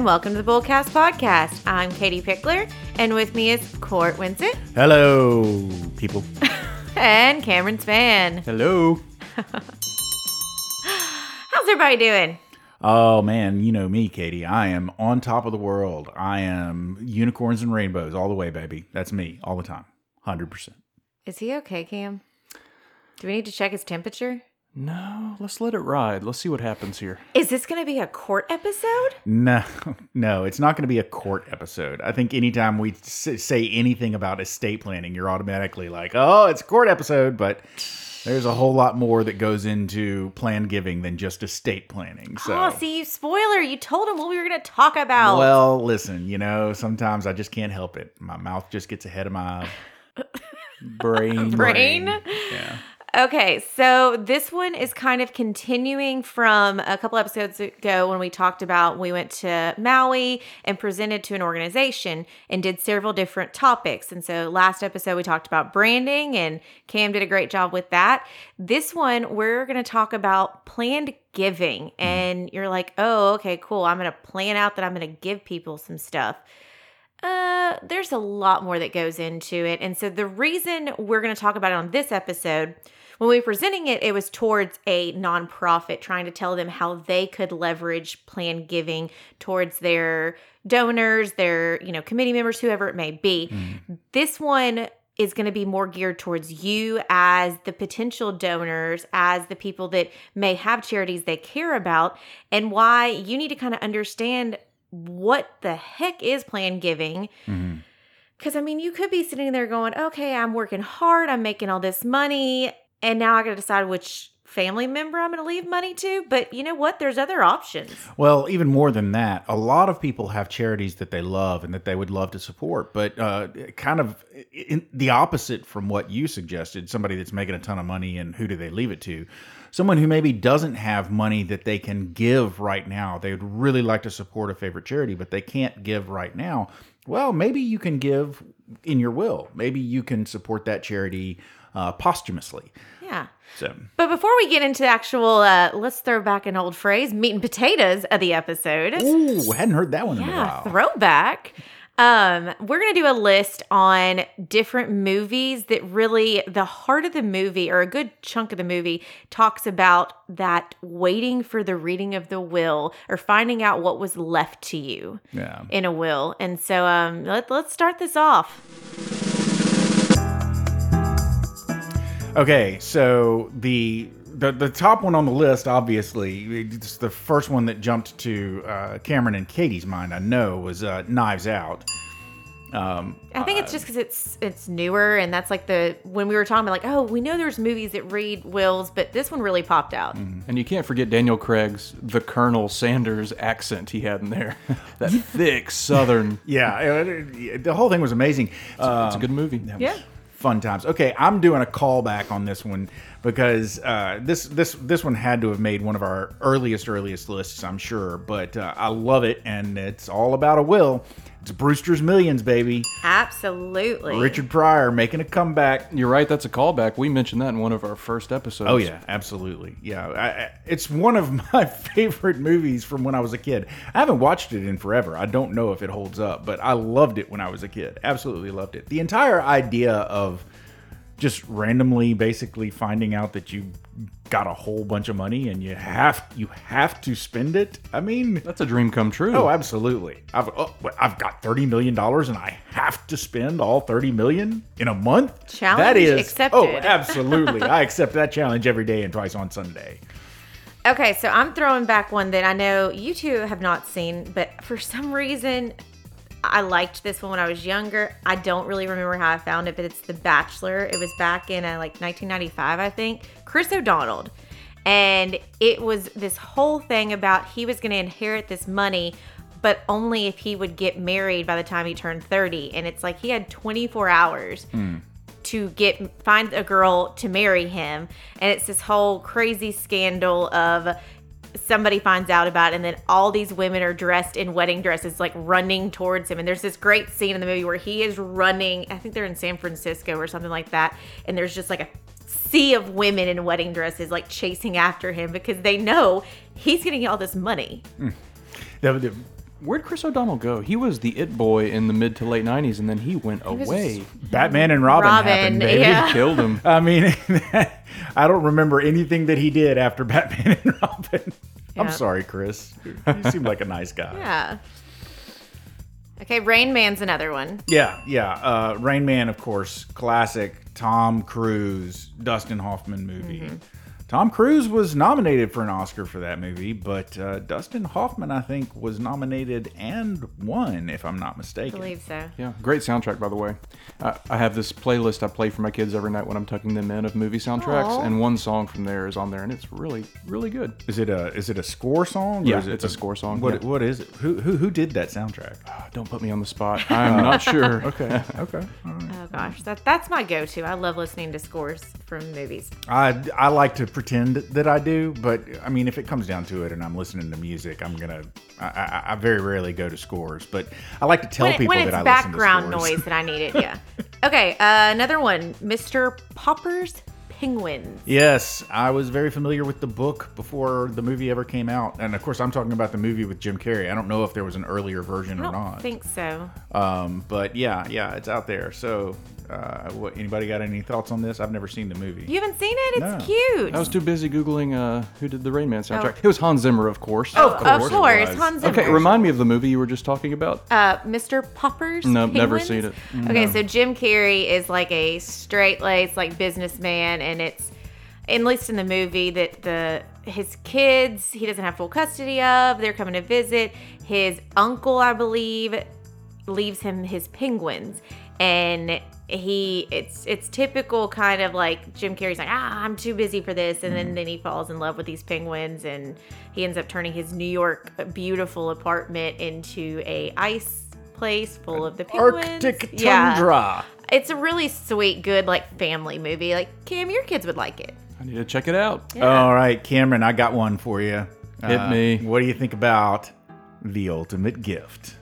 and welcome to the Bullcast Podcast. I'm Katie Pickler, and with me is Court Winsett Hello, people. and Cameron Span. Hello. How's everybody doing? Oh man, you know me, Katie. I am on top of the world. I am unicorns and rainbows all the way, baby. That's me all the time. 100%. Is he okay, Cam? Do we need to check his temperature? No, let's let it ride. Let's see what happens here. Is this going to be a court episode? No, no, it's not going to be a court episode. I think anytime we say anything about estate planning, you're automatically like, oh, it's a court episode. But there's a whole lot more that goes into plan giving than just estate planning. So. Oh, see, you spoiler. You told him what we were going to talk about. Well, listen, you know, sometimes I just can't help it. My mouth just gets ahead of my Brain. brain. yeah. Okay, so this one is kind of continuing from a couple episodes ago when we talked about we went to Maui and presented to an organization and did several different topics. And so last episode we talked about branding and Cam did a great job with that. This one we're going to talk about planned giving and you're like, "Oh, okay, cool. I'm going to plan out that I'm going to give people some stuff." Uh, there's a lot more that goes into it. And so the reason we're going to talk about it on this episode, when we were presenting it, it was towards a nonprofit trying to tell them how they could leverage planned giving towards their donors, their, you know, committee members, whoever it may be. Mm-hmm. This one is going to be more geared towards you as the potential donors, as the people that may have charities they care about, and why you need to kind of understand what the heck is planned giving. Mm-hmm. Because, I mean, you could be sitting there going, okay, I'm working hard, I'm making all this money, and now I got to decide which family member I'm going to leave money to. But you know what? There's other options. Well, even more than that, a lot of people have charities that they love and that they would love to support, but uh, kind of the opposite from what you suggested somebody that's making a ton of money and who do they leave it to? Someone who maybe doesn't have money that they can give right now. They would really like to support a favorite charity, but they can't give right now. Well, maybe you can give in your will. Maybe you can support that charity uh, posthumously. Yeah. So, But before we get into the actual, uh, let's throw back an old phrase, meat and potatoes of the episode. ooh, hadn't heard that one in a Yeah, while. throwback. Um, we're gonna do a list on different movies that really the heart of the movie or a good chunk of the movie talks about that waiting for the reading of the will or finding out what was left to you yeah. in a will. And so um let, let's start this off. Okay, so the the the top one on the list, obviously, it's the first one that jumped to uh, Cameron and Katie's mind. I know was uh, Knives Out. Um, I think it's just because it's it's newer and that's like the when we were talking about like oh we know there's movies that read wills but this one really popped out. And you can't forget Daniel Craig's the Colonel Sanders accent he had in there. that thick Southern. yeah, it- the whole thing was amazing. Uh, It's a good movie. Yeah. Fun times. Okay, I'm doing a callback on this one because uh, this this this one had to have made one of our earliest earliest lists, I'm sure. But uh, I love it, and it's all about a will. It's Brewster's Millions, baby. Absolutely. Richard Pryor making a comeback. You're right. That's a callback. We mentioned that in one of our first episodes. Oh yeah, absolutely. Yeah, I, I, it's one of my favorite movies from when I was a kid. I haven't watched it in forever. I don't know if it holds up, but I loved it when I was a kid. Absolutely loved it. The entire idea of just randomly, basically finding out that you got a whole bunch of money and you have you have to spend it. I mean, That's a dream come true. Oh, absolutely. I've oh, I've got thirty million dollars, and I have to spend all thirty million in a month. Challenge that is oh, accepted. Oh, absolutely. I accept that challenge every day and twice on Sunday. Okay, so I'm throwing back one that I know you two have not seen, but for some reason I liked this one when I was younger. I don't really remember how I found it, but it's The Bachelor. It was back in uh, like 1995, I think. Chris O'Donnell. And it was this whole thing about he was going to inherit this money, but only if he would get married by the time he turned 30. And it's like he had 24 hours to get find a girl to marry him and it's this whole crazy scandal of somebody finds out about it and then all these women are dressed in wedding dresses like running towards him. And there's this great scene in the movie where he is running i think they're in san francisco or something like that and there's just like a sea of women in wedding dresses like chasing after him because they know he's getting all this money. Hmm. The, Where'd Chris O'Donnell go? He was the it boy in the mid to late '90s, and then he went was away. Batman and Robin, Robin, happened, baby. yeah. Killed him. I mean, I don't remember anything that he did after Batman and Robin. I'm sorry, Chris. You seem like a nice guy. Yeah. Okay, Rain Man's another one. Yeah, yeah. Uh, Rain Man, of course, classic Tom Cruise, Dustin Hoffman movie. Mm-hmm. Tom Cruise was nominated for an Oscar for that movie, but uh, Dustin Hoffman, I think, was nominated and won, if I'm not I mistaken. believe so. Yeah, great soundtrack, by the way. I, I have this playlist I play for my kids every night when I'm tucking them in of movie soundtracks, Aw. and one song from there is on there, and it's really, really good. Is it a is it a score song? or Yeah, is it it's a score song, What yeah. what is it? Who who who did that soundtrack? Ah, Don't put me on the spot. I'm not sure. Okay, okay. Oh gosh, that that's my go-to. I love listening to scores from movies. I I like to pretend that I do, but I mean, if it comes down to it, and I'm listening to music, I'm gonna. I, I, I very rarely go to scores, but I like to tell When, people when that I background listen to scores. noise that I need it, yeah. okay, uh, another one, Mr. Popper's Penguins. Yes, I was very familiar with the book before the movie ever came out, and of course, I'm talking about the movie with Jim Carrey. I don't know if there was an earlier version I or don't not, think so. um, but yeah, yeah, it's out there. So, uh, what, anybody got any thoughts on this? I've never seen the movie. You haven't seen it? It's No. cute. I was too busy googling uh, who did the Rain Man soundtrack. Oh. It was Hans Zimmer, of course. Oh, Of of course course, it was. Hans Zimmer. Okay, remind me of the movie you were just talking about. uh, Mr. Popper's. No, never Penguins? seen it. Okay, so Jim Carrey is like a straight laced like businessman, and it's at least in the movie that the his kids he doesn't have full custody of. They're coming to visit. His uncle, I believe, leaves him his penguins, and he it's it's typical kind of like Jim Carrey's like ah I'm too busy for this, and then then he falls in love with these penguins, and he ends up turning his New York beautiful apartment into a ice place full of the penguins. Arctic tundra Yeah. tundra. It's a really sweet, good like family movie. Like Cam, your kids would like it. I need to check it out. All right, Cameron, I got one for you. Hit me. What do you think about the ultimate gift?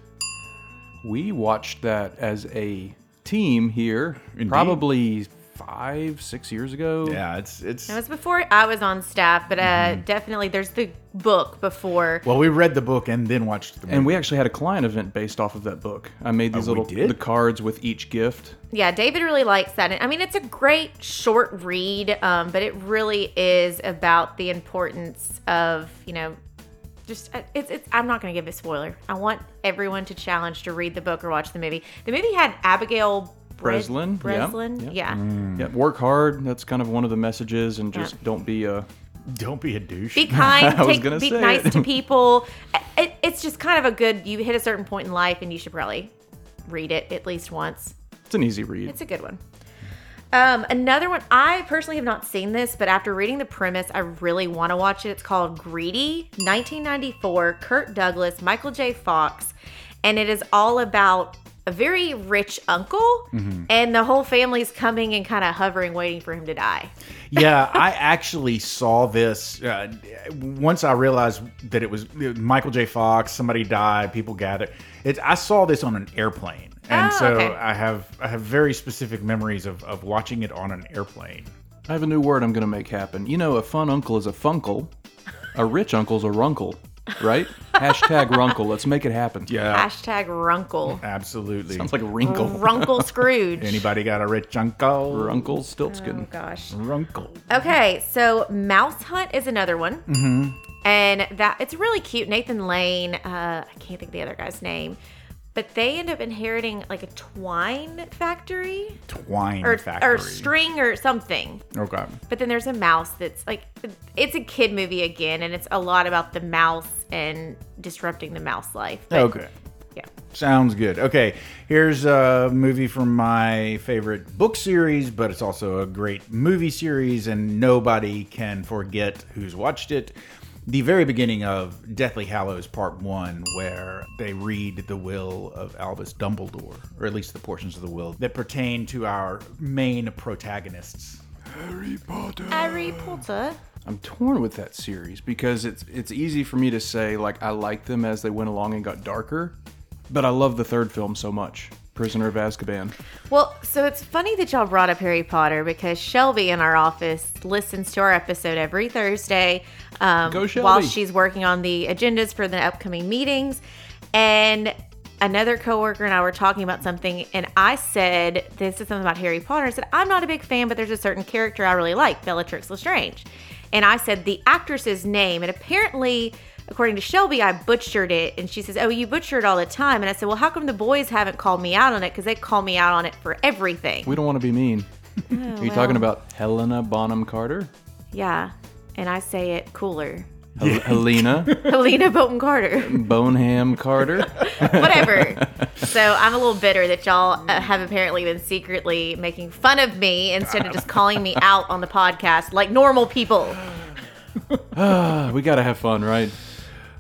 We watched that as a team here, Indeed. probably five, six years ago. Yeah, it's it's. It was before I was on staff, but uh, Mm-hmm. definitely there's the book before. Well, we read the book and then watched the movie. And we actually had a client event based off of that book. I made these Oh, little the cards with each gift. Yeah, David really likes that. I mean, it's a great short read, um, but it really is about the importance of, you know, just uh, it's, it's I'm not going to give a spoiler. I want everyone to challenge to read the book or watch the movie. The movie had Abigail Bre- Breslin, yeah, Breslin, yeah. yeah. Mm. Yeah, work hard. That's kind of one of the messages, and just Yeah. don't be a. Don't be a douche. Be kind, I was take, gonna be say nice it. to people. It, it's just kind of a good. You hit a certain point in life, and you should probably read it at least once. It's an easy read. It's a good one. Um, another one. I personally have not seen this, but after reading the premise, I really want to watch it. It's called Greedy, 1994. Kurt Douglas, Michael J. Fox, and it is all about a very rich uncle, and the whole family's coming and kind of hovering, waiting for him to die. yeah, I actually saw this uh, once I realized that it was Michael J. Fox. Somebody died. People gathered. It, I saw this on an airplane, and Oh, so okay. I have I have very specific memories of, of watching it on an airplane. I have a new word I'm going to make happen. You know, a fun uncle is a funkle. A rich uncle's a runkle, right? Hashtag runkle. Let's make it happen. Yeah, Hashtag Runkle. absolutely. Sounds like a wrinkle. Runkle Scrooge. Anybody got a rich uncle? Runkle Stiltskin. Oh Stiltskin. gosh. Runkle. Okay, so Mouse Hunt is another one. Mm-hmm. And that it's really cute. Nathan Lane, uh, I can't think of the other guy's name, but they end up inheriting like a twine factory Twine or, factory. or string or something. Okay. But then there's a mouse that's like it's a kid movie again, and it's a lot about the mouse and disrupting the mouse life. But, Okay. Yeah. Sounds good. Okay, here's a movie from my favorite book series, but it's also a great movie series, and nobody can forget who's watched it. The very beginning of Deathly Hallows Part 1, where they read the will of Albus Dumbledore, or at least the portions of the will that pertain to our main protagonists. Harry Potter. Harry Potter. I'm torn with that series because it's it's easy for me to say like I liked them as they went along and got darker, but I love the third film so much. Prisoner of Azkaban. Well, so it's funny that y'all brought up Harry Potter because Shelby in our office listens to our episode every Thursday um, while she's working on the agendas for the upcoming meetings. And another coworker and I were talking about something, and I said, This is something about Harry Potter. I said, I'm not a big fan, but there's a certain character I really like, Bellatrix Lestrange. And I said the actress's name, and apparently, according to Shelby, I butchered it. And she says, Oh, you butcher it all the time. And I said, Well, how come the boys haven't called me out on it? Because they call me out on it for everything. We don't want to be mean. Are you well. talking about Helena Bonham Carter? Yeah. And I say it cooler. Hel- Helena Helena Bolton Carter. Boneham Carter? Whatever. so I'm a little bitter that y'all uh, have apparently been secretly making fun of me instead of just calling me out on the podcast like normal people. Ah, we got to have fun, right?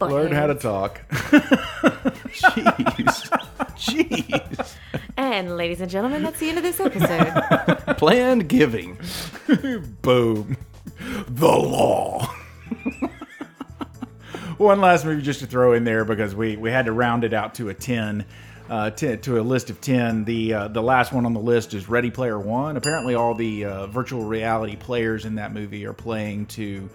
Learn how to talk. Jeez. Jeez. And ladies and gentlemen, that's the end of this episode. Planned giving. Boom. The law. One last movie just to throw in there because we, we had to round it out to a 10. Uh, to, to a list of 10 the uh, the last one on the list is ready player one apparently all the uh, virtual reality players in that movie are playing to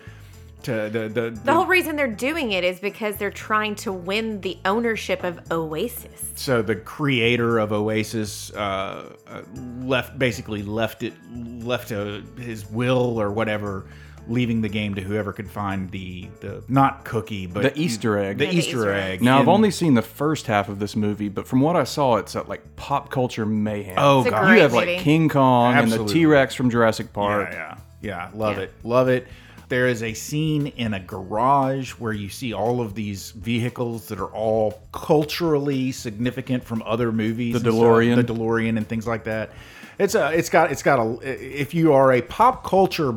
to the the, the whole reason they're doing it is because they're trying to win the ownership of Oasis. so the creator of Oasis uh, uh, left basically left it left uh his will or whatever, leaving the game to whoever could find the the not cookie but The Easter egg. the Yeah, the Easter, Easter egg. egg. Now, I've only seen the first half of this movie, but from what I saw, it's uh, like pop culture mayhem. oh It's a god great you have movie. like King Kong and the T Rex from Jurassic Park. Yeah, yeah, yeah. Love Yeah. it, love it. There is a scene in a garage where you see all of these vehicles that are all culturally significant from other movies. The and stuff. DeLorean. the DeLorean, and things like that. It's a, it's got, it's got a. If you are a pop culture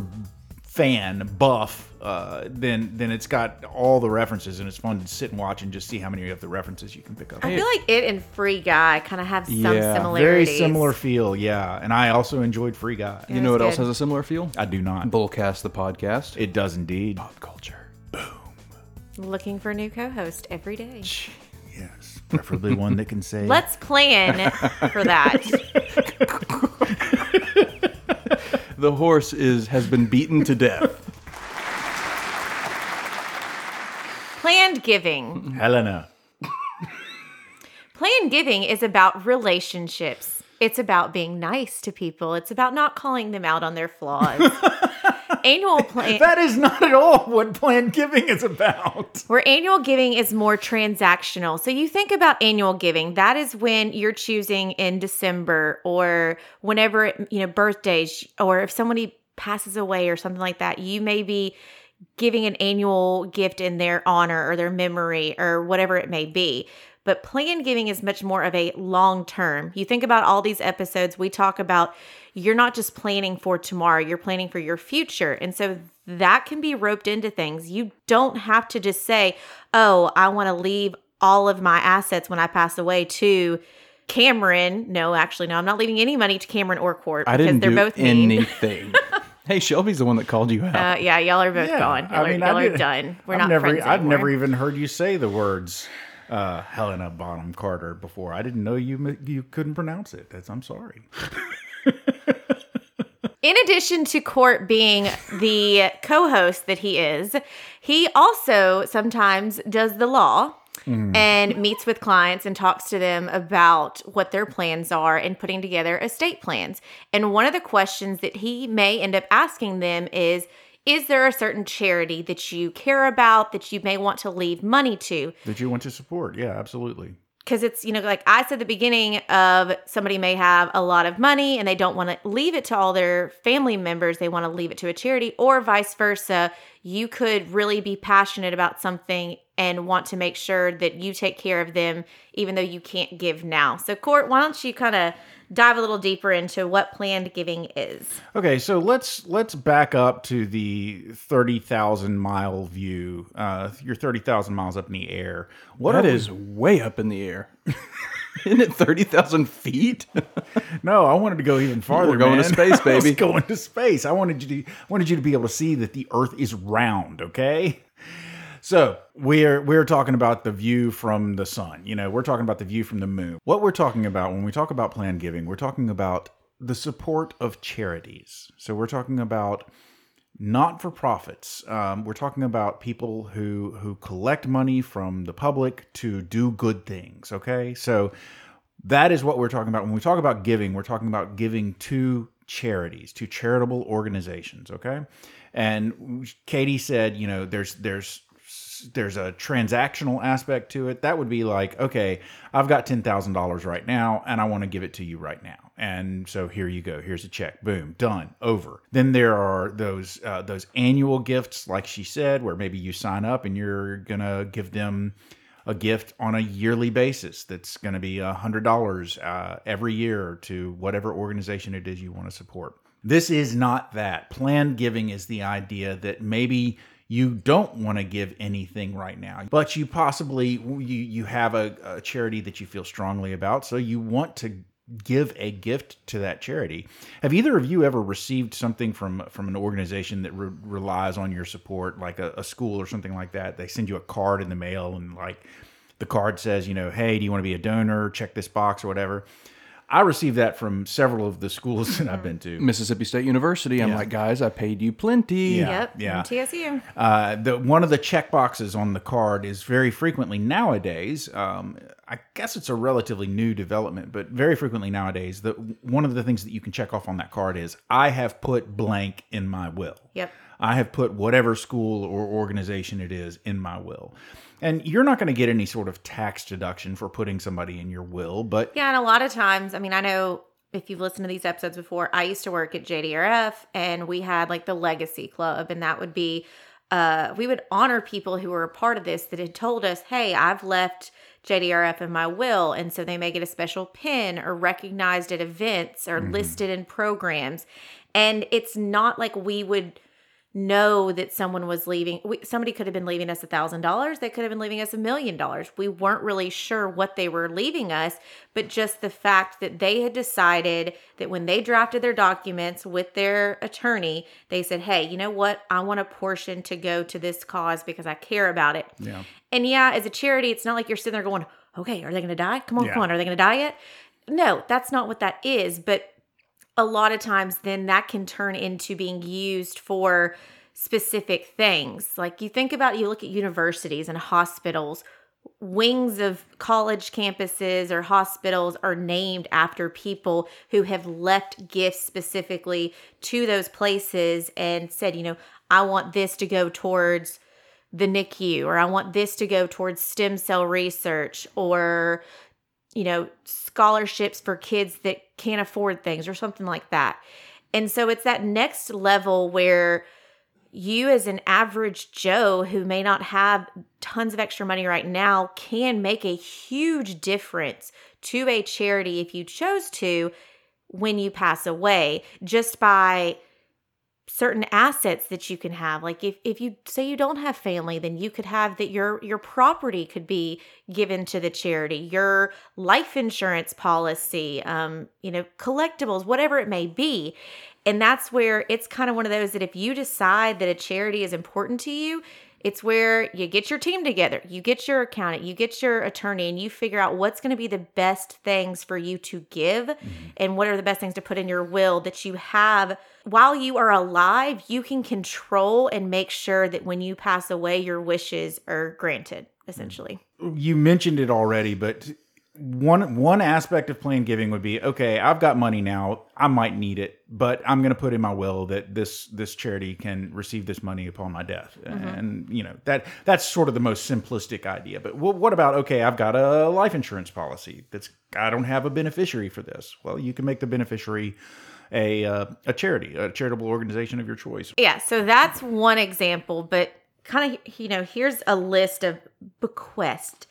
fan buff, uh, then then it's got all the references, and it's fun to sit and watch and just see how many of the references you can pick up. I feel like it and Free Guy kind of have some Yeah, very Very similar feel, yeah. And I also enjoyed Free Guy. You know what it's else has a similar feel? I do not. Bullcast the podcast. It does indeed. Pop culture. Boom. Looking for a new co-host every day. Yes, preferably one that can say. Let's plan for that. The horse is has been beaten to death. Planned giving. Helena. Planned giving is about relationships. It's about being nice to people. It's about not calling them out on their flaws. annual plan That is not at all what planned giving is about. where annual giving is more transactional. So you think about annual giving, that is when you're choosing in December or whenever you know birthdays or if somebody passes away or something like that, you may be giving an annual gift in their honor or their memory or whatever it may be. But planned giving is much more of a long term. You think about all these episodes, we talk about you're not just planning for tomorrow, you're planning for your future. And so that can be roped into things. You don't have to just say, oh, I want to leave all of my assets when I pass away to Cameron. No, actually, no, I'm not leaving any money to Cameron or Court I because didn't they're do both mean. anything. hey, Shelby's the one that called you out. Uh, yeah, y'all are both Yeah, gone. Y'all, I mean, are, y'all I are done. We're I've not never, friends I've anymore. never even heard you say the words uh, Helena Bonham Carter before. I didn't know you you couldn't pronounce it. That's, I'm sorry. In addition to Court being the co host that he is, he also sometimes does the law and meets with clients and talks to them about what their plans are and putting together estate plans. And one of the questions that he may end up asking them is Is there a certain charity that you care about that you may want to leave money to? That you want to support? Yeah, absolutely. because it's you know like i said at the beginning of somebody may have a lot of money and they don't want to leave it to all their family members they want to leave it to a charity or vice versa you could really be passionate about something and want to make sure that you take care of them even though you can't give now so court why don't you kind of dive a little deeper into what planned giving is Okay, so let's let's back up to the thirty thousand mile view. Uh, you're thirty thousand miles up in the air. What That are we- way up in the air. Isn't it 30,000 feet? No, I wanted to go even farther. We're going to man. space, I was baby. going to space. I wanted you to wanted you to be able to see that the Earth is round. Okay. So we're we're talking about the view from the sun. You know, we're talking about the view from the moon. What we're talking about when we talk about planned giving, we're talking about the support of charities. So we're talking about not for profits. Um, we're talking about people who who collect money from the public to do good things. Okay, so that is what we're talking about when we talk about giving. We're talking about giving to charities, to charitable organizations. Okay, and Katie said, you know, there's there's there's a transactional aspect to it. That would be like, okay, I've got ten thousand dollars right now, and I want to give it to you right now. And so here you go. Here's a check. Boom, done, over. Then there are those uh, those annual gifts, like she said, where maybe you sign up and you're gonna give them a gift on a yearly basis that's going to be a hundred dollars uh, every year to whatever organization it is you want to support. This is not that. Planned giving is the idea that maybe you don't want to give anything right now, but you possibly you you have a, a charity that you feel strongly about, so you want to give a gift to that charity. Have either of you ever received something from from an organization that re- relies on your support, like a, a, school or something like that? They send you a card in the mail, and like the card says, you know, hey, do you want to be a donor? Check this box or whatever. I received that from several of the schools that I've been to. Mississippi State University. I'm Yeah. like, guys, I paid you plenty. Yeah. Yep. yeah. TSU. Uh, the one of the check boxes on the card is very frequently nowadays. Um, I guess it's a relatively new development, but very frequently nowadays, the one of the things that you can check off on that card is I have put blank in my will. Yep. I have put whatever school or organization it is in my will. And you're not going to get any sort of tax deduction for putting somebody in your will, but Yeah, and a lot of times, I mean, I know if you've listened to these episodes before, I used to work at JDRF and we had like the Legacy Club, and that would be uh we would honor people who were a part of this that had told us, "Hey, I've left JDRF in my will." And so they may get a special pin or recognized at events or listed in programs. And it's not like we would know that someone was leaving we, somebody could have been leaving us a thousand dollars they could have been leaving us a million dollars we weren't really sure what they were leaving us but just the fact that they had decided that when they drafted their documents with their attorney they said hey you know what i want a portion to go to this cause because i care about it yeah. and yeah, as a charity, it's not like you're sitting there going, okay, are they going to die? Come on, come on. Are they going to die yet? No, that's not what that is. But a lot of times, then that can turn into being used for specific things. Like you think about, you look at universities and hospitals, wings of college campuses or hospitals are named after people who have left gifts specifically to those places and said, you know, I want this to go towards the NICU, or I want this to go towards stem cell research, or, you know, scholarships for kids that can't afford things, or something like that. And so it's that next level where you, as an average Joe who may not have tons of extra money right now, can make a huge difference to a charity if you chose to when you pass away just by certain assets that you can have. Like if, if you say you don't have family then you could have that your your property could be given to the charity. Your life insurance policy um you know collectibles whatever it may be. And that's where it's kind of one of those that if you decide that a charity is important to you it's where you get your team together, you get your accountant, you get your attorney, and you figure out what's going to be the best things for you to give mm-hmm. and what are the best things to put in your will that you have while you are alive. You can control and make sure that when you pass away, your wishes are granted, mm-hmm. essentially. you mentioned it already, but one one aspect of plan giving would be okay. I've got money now. I might need it, but I'm going to put in my will that this this charity can receive this money upon my death, and you know that that's sort of the most simplistic idea. But wh- what about okay? I've got a life insurance policy that's I don't have a beneficiary for this. Well, you can make the beneficiary a uh, a charity, a charitable organization of your choice. Yeah, so that's one example, but kind of, you know, here's a list of bequest.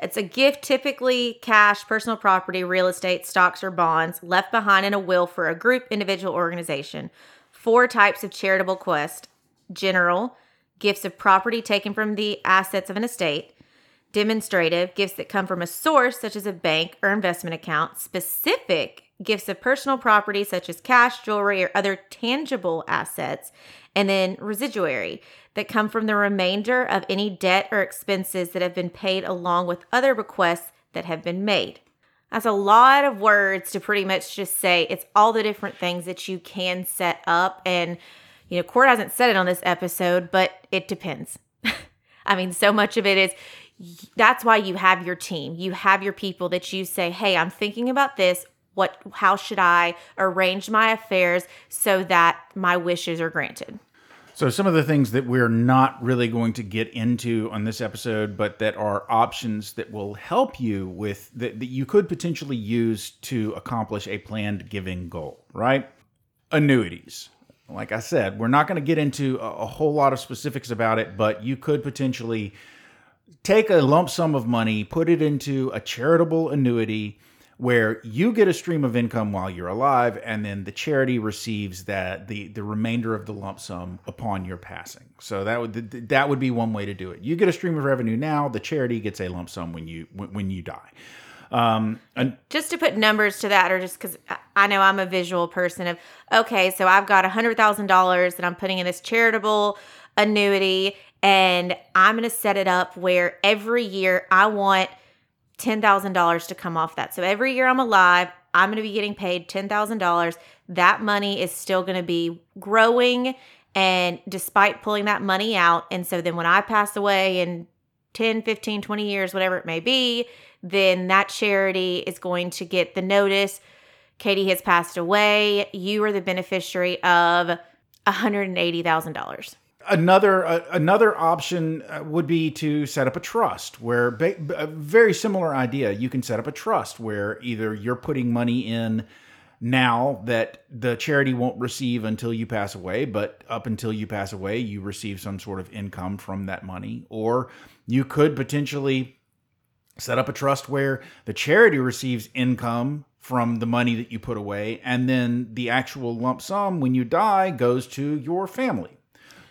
It's a gift, typically cash, personal property, real estate, stocks, or bonds, left behind in a will for a group, individual, organization. Four types of charitable quest. General, gifts of property taken from the assets of an estate, demonstrative, gifts that come from a source such as a bank or investment account, specific, gifts of personal property such as cash, jewelry, or other tangible assets, and then residuary that come from the remainder of any debt or expenses that have been paid along with other requests that have been made. That's a lot of words to pretty much just say it's all the different things that you can set up and you know, Court hasn't said it on this episode, but it depends. I mean, so much of it is that's why you have your team. You have your people that you say, "Hey, I'm thinking about this. What how should I arrange my affairs so that my wishes are granted?" So, some of the things that we're not really going to get into on this episode, but that are options that will help you with that, that you could potentially use to accomplish a planned giving goal, right? Annuities. Like I said, we're not going to get into a, a whole lot of specifics about it, but you could potentially take a lump sum of money, put it into a charitable annuity where you get a stream of income while you're alive and then the charity receives that the the remainder of the lump sum upon your passing. So that would that would be one way to do it. You get a stream of revenue now the charity gets a lump sum when you when you die. Um, and just to put numbers to that, or just because I know I'm a visual person of, okay, so I've got a hundred thousand dollars that I'm putting in this charitable annuity, and I'm going to set it up where every year I want $10,000 to come off that. So every year I'm alive, I'm going to be getting paid $10,000. That money is still going to be growing and despite pulling that money out and so then when I pass away in 10, 15, 20 years, whatever it may be, then that charity is going to get the notice Katie has passed away. You are the beneficiary of $180,000 another uh, another option uh, would be to set up a trust where ba- a very similar idea. You can set up a trust where either you're putting money in now that the charity won't receive until you pass away but up until you pass away you receive some sort of income from that money. Or you could potentially set up a trust where the charity receives income from the money that you put away and then the actual lump sum when you die goes to your family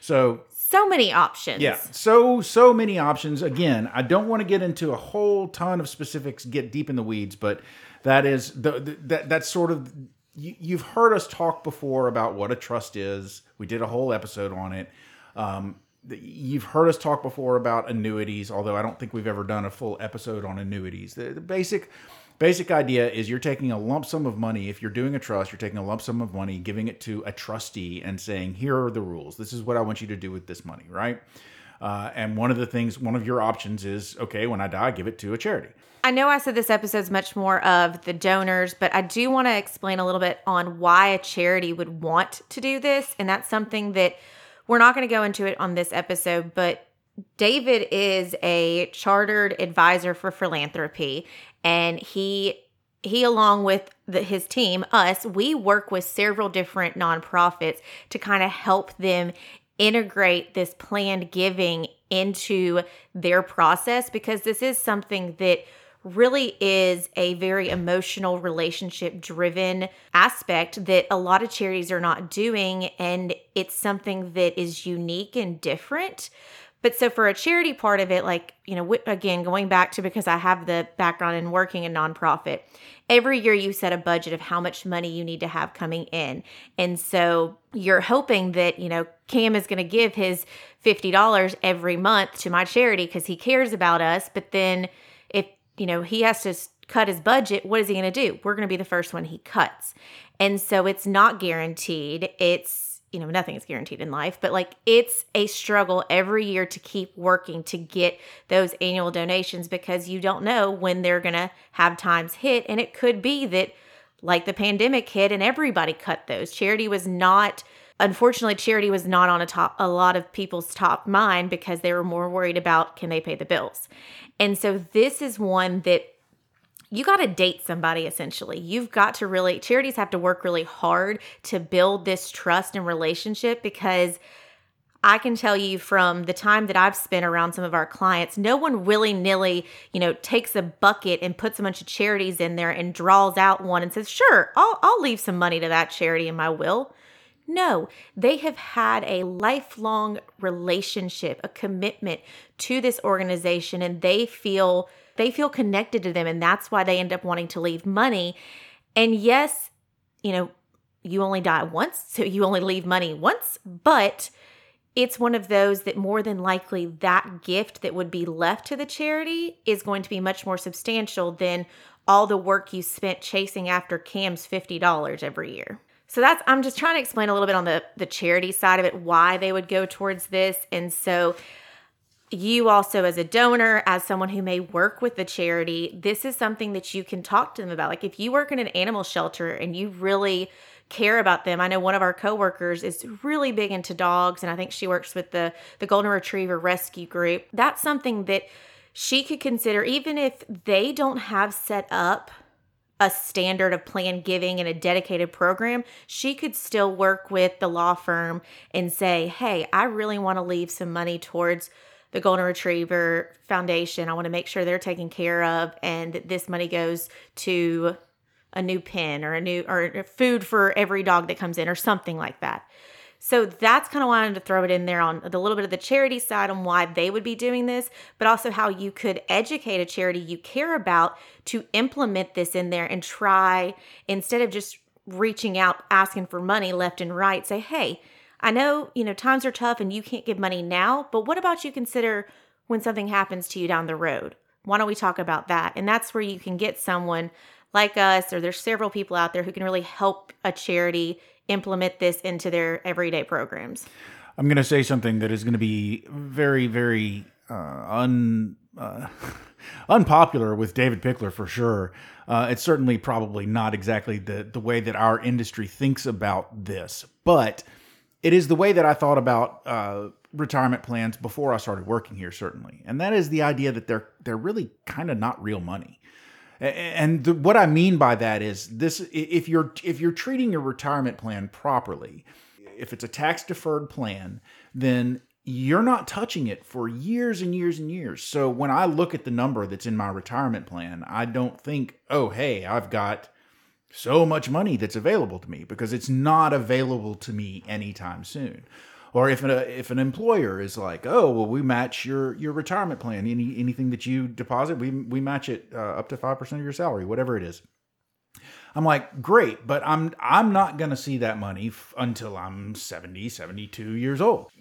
so so many options. Yeah, so so many options. Again, I don't want to get into a whole ton of specifics, get deep in the weeds, but that is the, the that that's sort of you, you've heard us talk before about what a trust is. We did a whole episode on it. Um, you've heard us talk before about annuities, although I don't think we've ever done a full episode on annuities. The, the basic basic idea is you're taking a lump sum of money. If you're doing a trust, you're taking a lump sum of money, giving it to a trustee, and saying, "Here are the rules. This is what I want you to do with this money." Right? Uh, and one of the things, one of your options is, okay, when I die, give it to a charity. I know I said this episode is much more of the donors, but I do want to explain a little bit on why a charity would want to do this. And that's something that we're not going to go into it on this episode, but David is a chartered advisor for philanthropy and he he along with the, his team us we work with several different nonprofits to kind of help them integrate this planned giving into their process because this is something that really is a very emotional relationship driven aspect that a lot of charities are not doing. And it's something that is unique and different but so for a charity part of it, like, you know, again, going back to because I have the background in working in nonprofit, every year you set a budget of how much money you need to have coming in. And so you're hoping that, you know, Cam is going to give his $50 every month to my charity because he cares about us. But then if, you know, he has to cut his budget, what is he going to do? We're going to be the first one he cuts. And so it's not guaranteed. It's, you know, nothing is guaranteed in life, but like it's a struggle every year to keep working to get those annual donations because you don't know when they're going to have times hit. And it could be that, like the pandemic hit and everybody cut those. Charity was not, unfortunately, charity was not on a top, a lot of people's top mind because they were more worried about can they pay the bills. And so this is one that you got to date somebody essentially. You've got to really, charities have to work really hard to build this trust and relationship because I can tell you from the time that I've spent around some of our clients, no one willy nilly, you know, takes a bucket and puts a bunch of charities in there and draws out one and says, sure, I'll, I'll leave some money to that charity in my will. No, they have had a lifelong relationship, a commitment to this organization, and they feel they feel connected to them and that's why they end up wanting to leave money. And yes, you know, you only die once, so you only leave money once, but it's one of those that more than likely that gift that would be left to the charity is going to be much more substantial than all the work you spent chasing after Cam's $50 every year. So that's I'm just trying to explain a little bit on the the charity side of it why they would go towards this. And so you also as a donor as someone who may work with the charity this is something that you can talk to them about. Like if you work in an animal shelter and you really care about them i know one of our coworkers is really big into dogs and i think she works with the the golden retriever rescue group. That's something that she could consider even if they don't have set up a standard of plan giving and a dedicated program, she could still work with the law firm and say, Hey, I really want to leave some money towards the Golden Retriever Foundation. I want to make sure they're taken care of and that this money goes to a new pen or a new or food for every dog that comes in or something like that. So that's kind of why I wanted to throw it in there on the little bit of the charity side on why they would be doing this, but also how you could educate a charity you care about to implement this in there and try instead of just reaching out asking for money left and right, say, hey, I know, you know, times are tough and you can't give money now, but what about you consider when something happens to you down the road? Why don't we talk about that? And that's where you can get someone like us, or there's several people out there who can really help a charity implement this into their everyday programs. I'm going to say something that is going to be very, very uh, un. Uh, unpopular with David Pickler for sure. Uh, it's certainly probably not exactly the the way that our industry thinks about this, but it is the way that I thought about uh, retirement plans before I started working here, certainly, and that is the idea that they're they're really kind of not real money. And the, what I mean by that is this: if you're if you're treating your retirement plan properly, if it's a tax deferred plan, then you're not touching it for years and years and years. So when I look at the number that's in my retirement plan, I don't think, oh, hey, I've got so much money that's available to me because it's not available to me anytime soon. Or if a, if an employer is like, oh well, we match your your retirement plan, any anything that you deposit, we we match it uh, up to five percent of your salary, whatever it is. I'm like, great, but I'm I'm not going to see that money f- until I'm 70, 72 years old.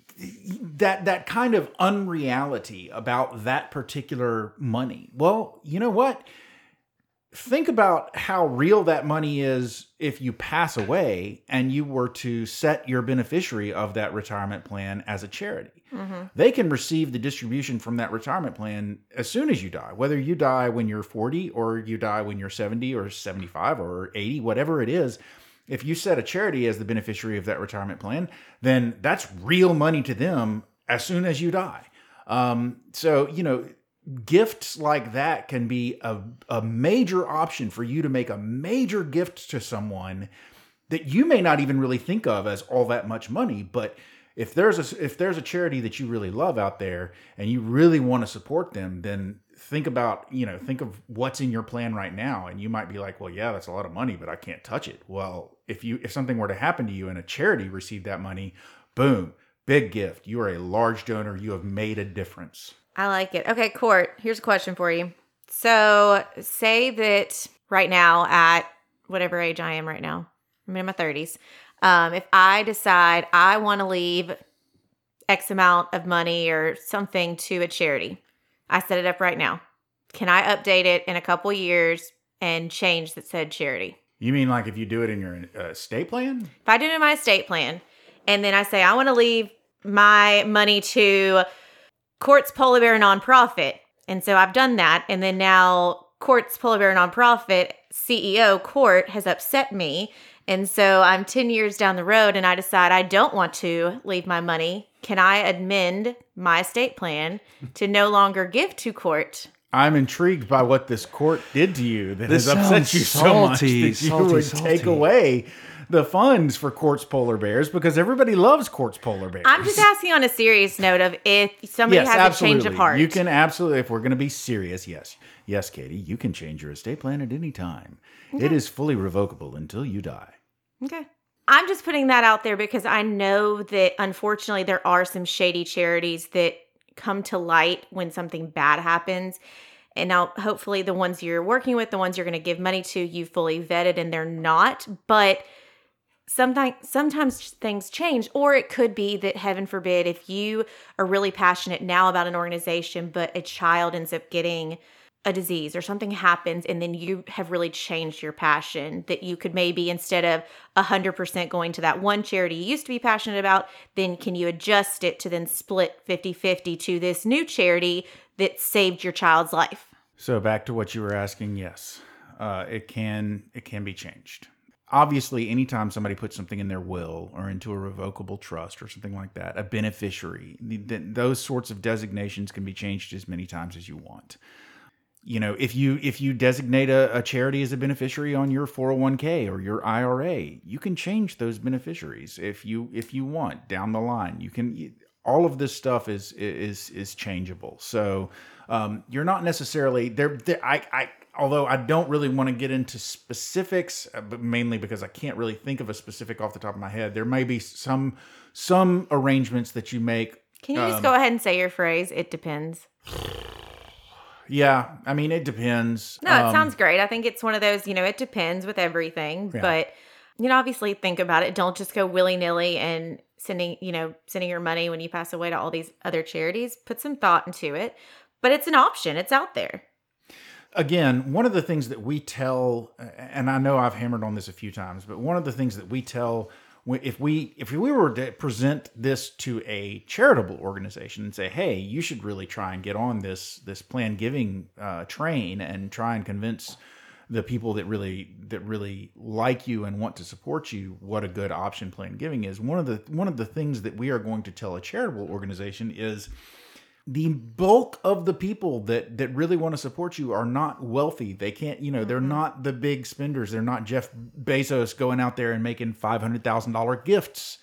That that kind of unreality about that particular money. Well, you know what? Think about how real that money is if you pass away and you were to set your beneficiary of that retirement plan as a charity. Mm-hmm. They can receive the distribution from that retirement plan as soon as you die, whether you die when you're 40 or you die when you're 70 or 75 or 80, whatever it is. If you set a charity as the beneficiary of that retirement plan, then that's real money to them as soon as you die. Um, so, you know, gifts like that can be a, a major option for you to make a major gift to someone that you may not even really think of as all that much money but if there's a if there's a charity that you really love out there and you really want to support them then think about you know think of what's in your plan right now. And you might be like well yeah that's a lot of money but i can't touch it. Well if you if something were to happen to you and a charity received that money boom big gift. You are a large donor. You have made a difference I like it. Okay, Court, here's a question for you. So, say that right now, at whatever age I am right now, I'm in my 30s. Um, if I decide I want to leave X amount of money or something to a charity, I set it up right now. Can I update it in a couple years and change that said charity? You mean like if you do it in your uh, estate plan? If I do it in my estate plan, and then I say I want to leave my money to Court's Polar Bear nonprofit. And so I've done that. And then now Court's Polar Bear nonprofit CEO, Court, has upset me. And so I'm 10 years down the road and I decide I don't want to leave my money. Can I amend my estate plan to no longer give to Court? I'm intrigued by what this court did to you that this has upset you salty, so much that you salty, would salty. take away the funds for Court's polar bears because everybody loves Court's polar bears. I'm just asking on a serious note of if somebody yes, has absolutely. a change of heart. You can absolutely, if we're going to be serious, yes. Yes, Katie, you can change your estate plan at any time. Okay. It is fully revocable until you die. Okay. I'm just putting that out there because I know that unfortunately there are some shady charities that come to light when something bad happens. And now, hopefully, the ones you're working with, the ones you're going to give money to, you fully vetted and they're not. But sometimes sometimes things change or it could be that heaven forbid if you are really passionate now about an organization but a child ends up getting a disease or something happens and then you have really changed your passion that you could maybe instead of 100% going to that one charity you used to be passionate about then can you adjust it to then split 50-50 to this new charity that saved your child's life So back to what you were asking, yes, uh, it can it can be changed. Obviously, anytime somebody puts something in their will or into a revocable trust or something like that, a beneficiary, those sorts of designations can be changed as many times as you want. You know, if you if you designate a, a charity as a beneficiary on your 401k or your IRA, you can change those beneficiaries if you if you want down the line. You can all of this stuff is is is changeable. So um, you're not necessarily there. there I, I although I don't really want to get into specifics, uh, but mainly because I can't really think of a specific off the top of my head. There may be some some arrangements that you make. can you just go ahead and say your phrase it depends Yeah, I mean it depends. No, it Um, sounds great. I think it's one of those, you know, it depends with everything, Yeah. but you know, obviously think about it. Don't just go willy nilly and sending, you know, sending your money when you pass away to all these other charities. Put some thought into it, but it's an option. It's out there. Again, one of the things that we tell, and I know I've hammered on this a few times, but one of the things that we tell if we if we were to present this to a charitable organization and say, "Hey, you should really try and get on this this plan giving uh, train and try and convince the people that really that really like you and want to support you what a good option plan giving is." One of the one of the things that we are going to tell a charitable organization is the bulk of the people that that really want to support you are not wealthy. They can't, you know, they're mm-hmm. not the big spenders. They're not Jeff Bezos going out there and making five hundred thousand dollar gifts.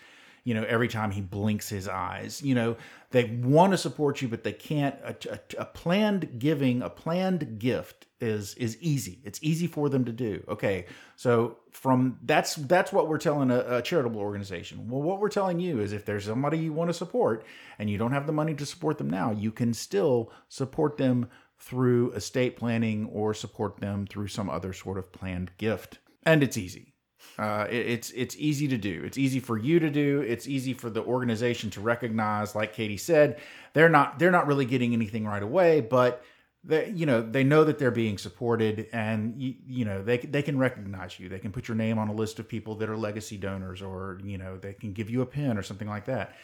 You know, every time he blinks his eyes. You know, they want to support you, but they can't. A, a, a planned giving, a planned gift is is easy. It's easy for them to do. Okay, so from that's that's what we're telling a, a charitable organization. Well, what we're telling you is if there's somebody you want to support and you don't have the money to support them now, you can still support them through estate planning or support them through some other sort of planned gift, and it's easy. Uh, it- it's it's easy to do. It's easy for you to do. It's easy for the organization to recognize. Like Katie said, they're not they're not really getting anything right away, but they you know they know that they're being supported, and you, you know they they can recognize you. They can put your name on a list of people that are legacy donors, or you know they can give you a pin or something like that,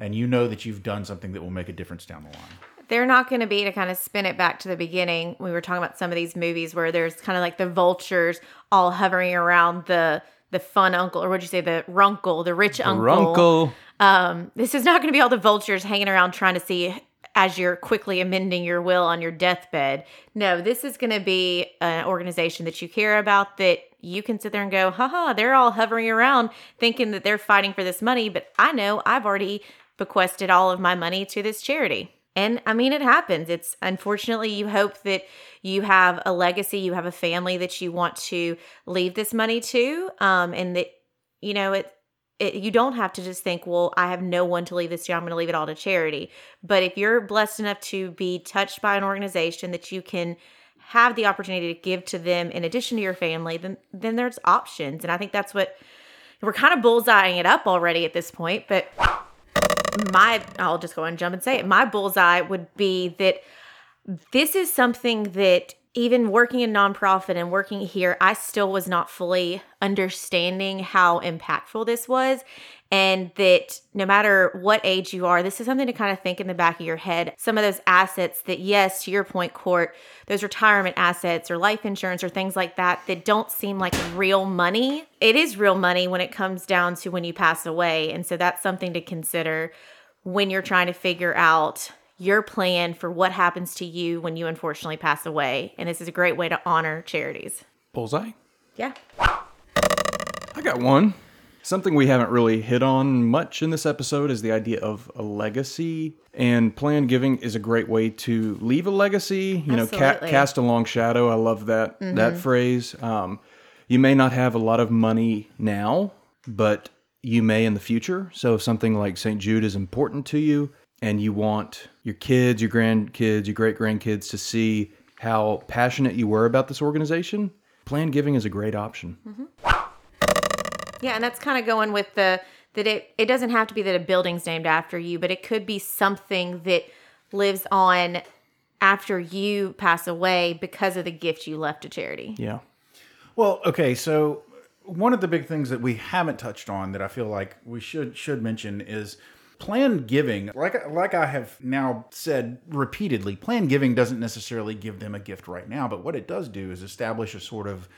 and you know that you've done something that will make a difference down the line. They're not going to be to kind of spin it back to the beginning. We were talking about some of these movies where there's kind of like the vultures all hovering around the the fun uncle, or what'd you say, the runkle, the rich uncle. Runkle. Um, this is not going to be all the vultures hanging around trying to see as you're quickly amending your will on your deathbed. No, this is going to be an organization that you care about that you can sit there and go, haha, they're all hovering around thinking that they're fighting for this money, but I know I've already bequested all of my money to this charity. And I mean, it happens. It's unfortunately, you hope that you have a legacy, you have a family that you want to leave this money to, um, and that, you know, it, it, you don't have to just think, well, I have no one to leave this to. I'm going to leave it all to charity. But if you're blessed enough to be touched by an organization that you can have the opportunity to give to them in addition to your family, then then there's options. And I think that's what we're kind of bullseyeing it up already at this point. But my, I'll just go and jump and say it. My bullseye would be that this is something that even working in nonprofit and working here, I still was not fully understanding how impactful this was. And that no matter what age you are, this is something to kind of think in the back of your head. Some of those assets that, yes, to your point, Court, those retirement assets or life insurance or things like that that don't seem like real money. It is real money when it comes down to when you pass away. And so that's something to consider when you're trying to figure out your plan for what happens to you when you unfortunately pass away. And this is a great way to honor charities. Bullseye. Yeah. I got one. Something we haven't really hit on much in this episode is the idea of a legacy. And planned giving is a great way to leave a legacy. You know, ca- cast a long shadow. I love that that phrase. Um, you may not have a lot of money now, but you may in the future. So if something like St. Jude is important to you, and you want your kids, your grandkids, your great grandkids to see how passionate you were about this organization, planned giving is a great option. Mm-hmm. Yeah, and that's kind of going with the that it it doesn't have to be that a building's named after you, but it could be something that lives on after you pass away because of the gift you left to charity. Yeah. Well, okay, so one of the big things that we haven't touched on that I feel like we should should mention is planned giving. Like like I have now said repeatedly, planned giving doesn't necessarily give them a gift right now, but what it does do is establish a sort of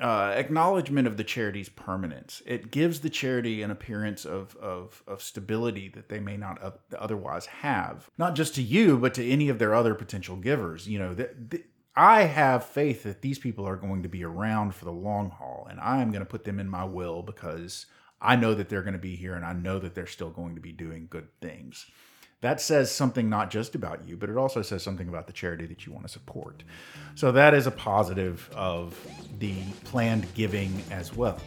uh, acknowledgement of the charity's permanence. It gives the charity an appearance of, of, of stability that they may not otherwise have, not just to you, but to any of their other potential givers. You know, the, I have faith that these people are going to be around for the long haul, and I am going to put them in my will because I know that they're going to be here and I know that they're still going to be doing good things that says something not just about you, but it also says something about the charity that you want to support. So that is a positive of the planned giving as well.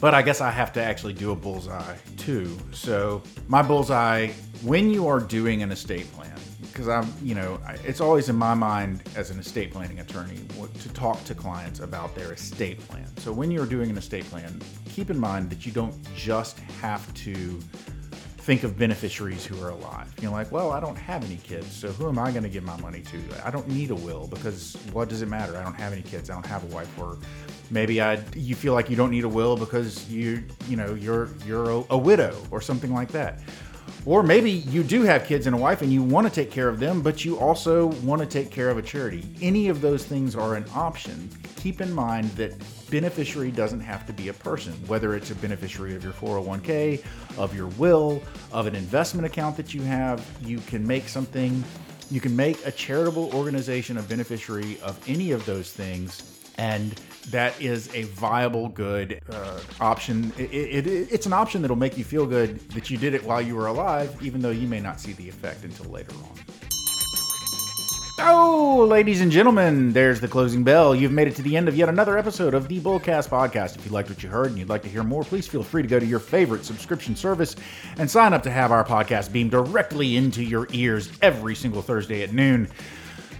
But I guess I have to actually do a bullseye too. So my bullseye, when you are doing an estate plan, because I'm, you know, it's always in my mind as an estate planning attorney to talk to clients about their estate plan. So when you're doing an estate plan, keep in mind that you don't just have to think of beneficiaries who are alive. You're like, well, I don't have any kids, so who am I going to give my money to? I don't need a will because what does it matter? I don't have any kids. I don't have a wife. Or maybe I, you feel like you don't need a will because you, you know, you're you're a, a widow or something like that. Or maybe you do have kids and a wife and you want to take care of them, but you also want to take care of a charity. Any of those things are an option. Keep in mind that beneficiary doesn't have to be a person, whether it's a beneficiary of your 401k, of your will, of an investment account that you have. You can make something, you can make a charitable organization a beneficiary of any of those things. And that is a viable, good uh, option. It, it, it, it's an option that'll make you feel good that you did it while you were alive, even though you may not see the effect until later on. Oh, ladies and gentlemen, there's the closing bell. You've made it to the end of yet another episode of the Bullcast Podcast. If you liked what you heard and you'd like to hear more, please feel free to go to your favorite subscription service and sign up to have our podcast beamed directly into your ears every single Thursday at noon.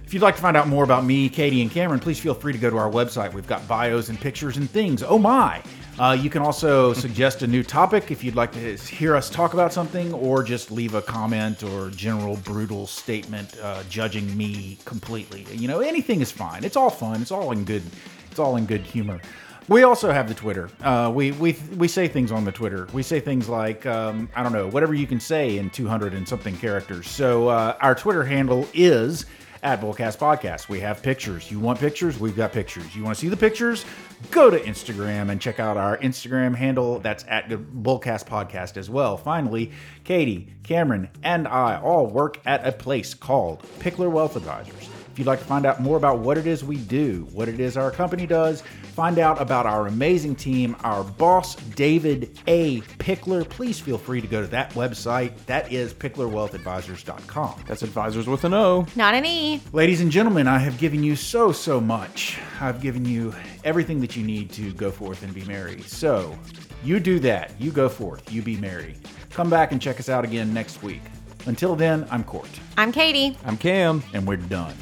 If you'd like to find out more about me, Katie, and Cameron, please feel free to go to our website. We've got bios and pictures and things. Oh my! Uh, you can also suggest a new topic if you'd like to hear us talk about something, or just leave a comment or general brutal statement uh, judging me completely. You know, anything is fine. It's all fun. It's all in good. It's all in good humor. We also have the Twitter. Uh, we we we say things on the Twitter. We say things like um, I don't know whatever you can say in 200 and something characters. So uh, our Twitter handle is at Bullcast Podcast. We have pictures. You want pictures? We've got pictures. You want to see the pictures? Go to Instagram and check out our Instagram handle. That's at Bullcast Podcast as well. Finally, Katie, Cameron, and I all work at a place called Pickler Wealth Advisors. If you'd like to find out more about what it is we do, what it is our company does, find out about our amazing team, our boss, David A. Pickler, please feel free to go to that website. That is picklerwealthadvisors.com. That's advisors with an O. Not an E. Ladies and gentlemen, I have given you so, so much. I've given you everything that you need to go forth and be merry. So, you do that. You go forth. You be merry. Come back and check us out again next week. Until then, I'm Court. I'm Katie. I'm Cam. And we're done.